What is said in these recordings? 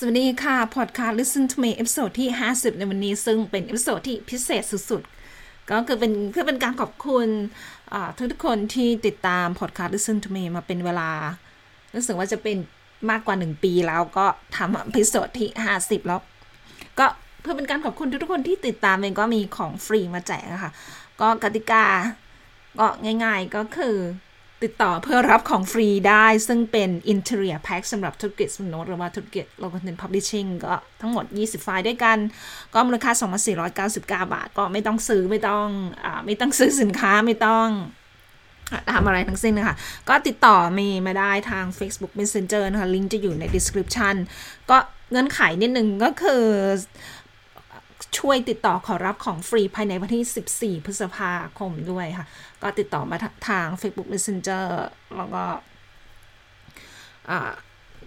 สวัสดีค่ะ พอดคาสต์ Listen to Me episode ที่ 50 ในวันนี้ ซึ่งเป็น episode ที่พิเศษสุดๆ ก็คือเป็นเพื่อเป็นการขอบคุณทุกทุกคนที่ติดตามพอดคาสต์ Listen to Me มาเป็นเวลา รู้สึกว่าจะเป็นมากกว่า 1 ปีแล้วก็ทำ episode ที่ 50 แล้ว ก็เพื่อเป็นการขอบคุณทุกๆคนที่ติดตามเองก็มีของฟรีมาแจกนะคะก็กติกาก็ง่าย ๆก็คือ ติดต่อเพื่อรับของฟรีได้ ซึ่งเป็น Interior Pack สำหรับธุรกิจสมุดโน้ตหรือว่าธุรกิจ Low Content Publishing ก็ทั้งหมด 20 ไฟล์ด้วยกัน ก็มูลค่า 2,499 บาท ก็ไม่ต้องซื้อไม่ต้องอไม่ต้องซื้อสินค้าไม่ต้องทำอะไรทั้งสิ้นนะคะก็ติดต่อมีมาได้ทาง Facebook Messenger นะคะ ลิงก์จะอยู่ใน description ก็เงื่อนไขนิดนึงก็คือ ช่วยติดต่อขอรับของฟรีภายในวันที่ 14 พฤษภาคมด้วยค่ะ ก็ติดต่อมาทาง Facebook Messenger แล้วก็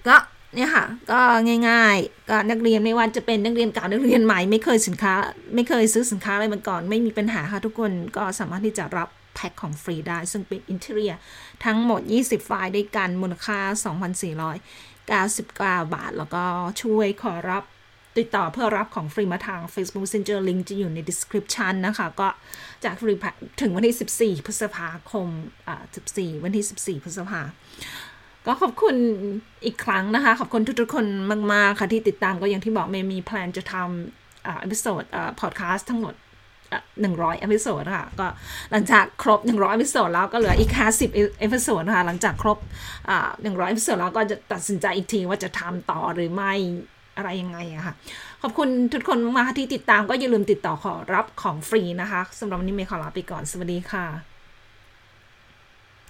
ก็เนี่ยค่ะ ก็ง่ายๆ ก็นักเรียนไม่ว่าจะเป็นนักเรียนเก่านักเรียนใหม่ไม่เคยสินค้า ไม่เคยซื้อสินค้าอะไรมาก่อน ไม่มีปัญหาค่ะทุกคนก็สามารถที่จะรับแพ็คของฟรีได้ ซึ่งเป็น Interior ทั้งหมด 20 ไฟล์ด้วยกันมูลค่า 2,499 บาท แล้วก็ช่วยขอรับ ติดต่อเพื่อรับของฟรีมาทาง Facebook Messenger ลิงก์จะอยู่ใน description นะคะ ก็แจกฟรีถึงวันที่ 14 พฤษภาคมอ่า14 วันที่ 14 พฤษภาก็ขอบคุณอีกครั้งนะคะ ขอบคุณทุกๆคนมาก ๆ ค่ะ ที่ติดตามก็อย่างที่บอกเมย์มีแพลนจะทำอ่า episode อ่าพอดแคสต์ทั้งหมดหนึ่งร้อย episode ค่ะ ก็หลังจากครบหนึ่งร้อย episode แล้วก็เหลืออีกห้าสิบ episode ค่ะ หลังจากครบหนึ่งร้อย episode แล้วก็จะตัดสินใจอีกทีว่าจะทำต่อหรือไม่ อะไรยังไงอะค่ะ ขอบคุณทุกคนมากที่ติดตามก็อย่าลืมติดต่อขอรับของฟรีนะคะสำหรับวันนี้เมย์ขอลาไปก่อนสวัสดีค่ะ